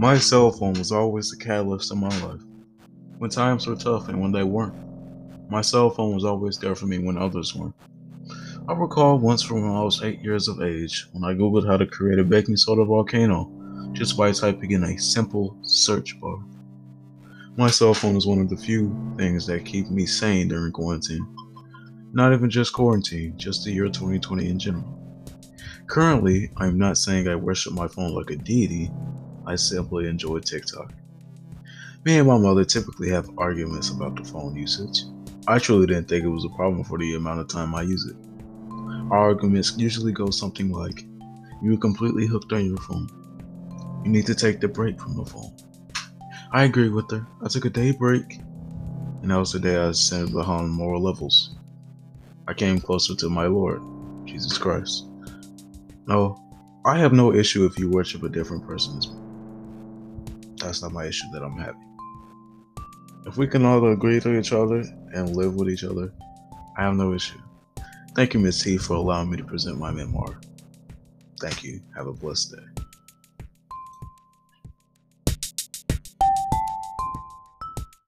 My cell phone was always the catalyst in my life. When times were tough and when they weren't. My cell phone was always there for me when others weren't. I recall once from when I was 8 years of age when I googled how to create a baking soda volcano just by typing in a simple search bar. My cell phone is one of the few things that keep me sane during quarantine. Not even just quarantine, just the year 2020 in general. Currently, I'm not saying I worship my phone like a deity, I simply enjoy TikTok. Me and my mother typically have arguments about the phone usage. I truly didn't think it was a problem for the amount of time I use it. Our arguments usually go something like, You're completely hooked on your phone. You need to take the break from the phone. I agree with her. I took a day break, and that was the day I ascended behind moral levels. I came closer to my Lord, Jesus Christ. No, I have no issue if you worship a different person as me. That's not my issue that I'm having. If we can all agree to each other and live with each other, I have no issue. Thank you, Miss T, for allowing me to present my memoir. Thank you. Have a blessed day.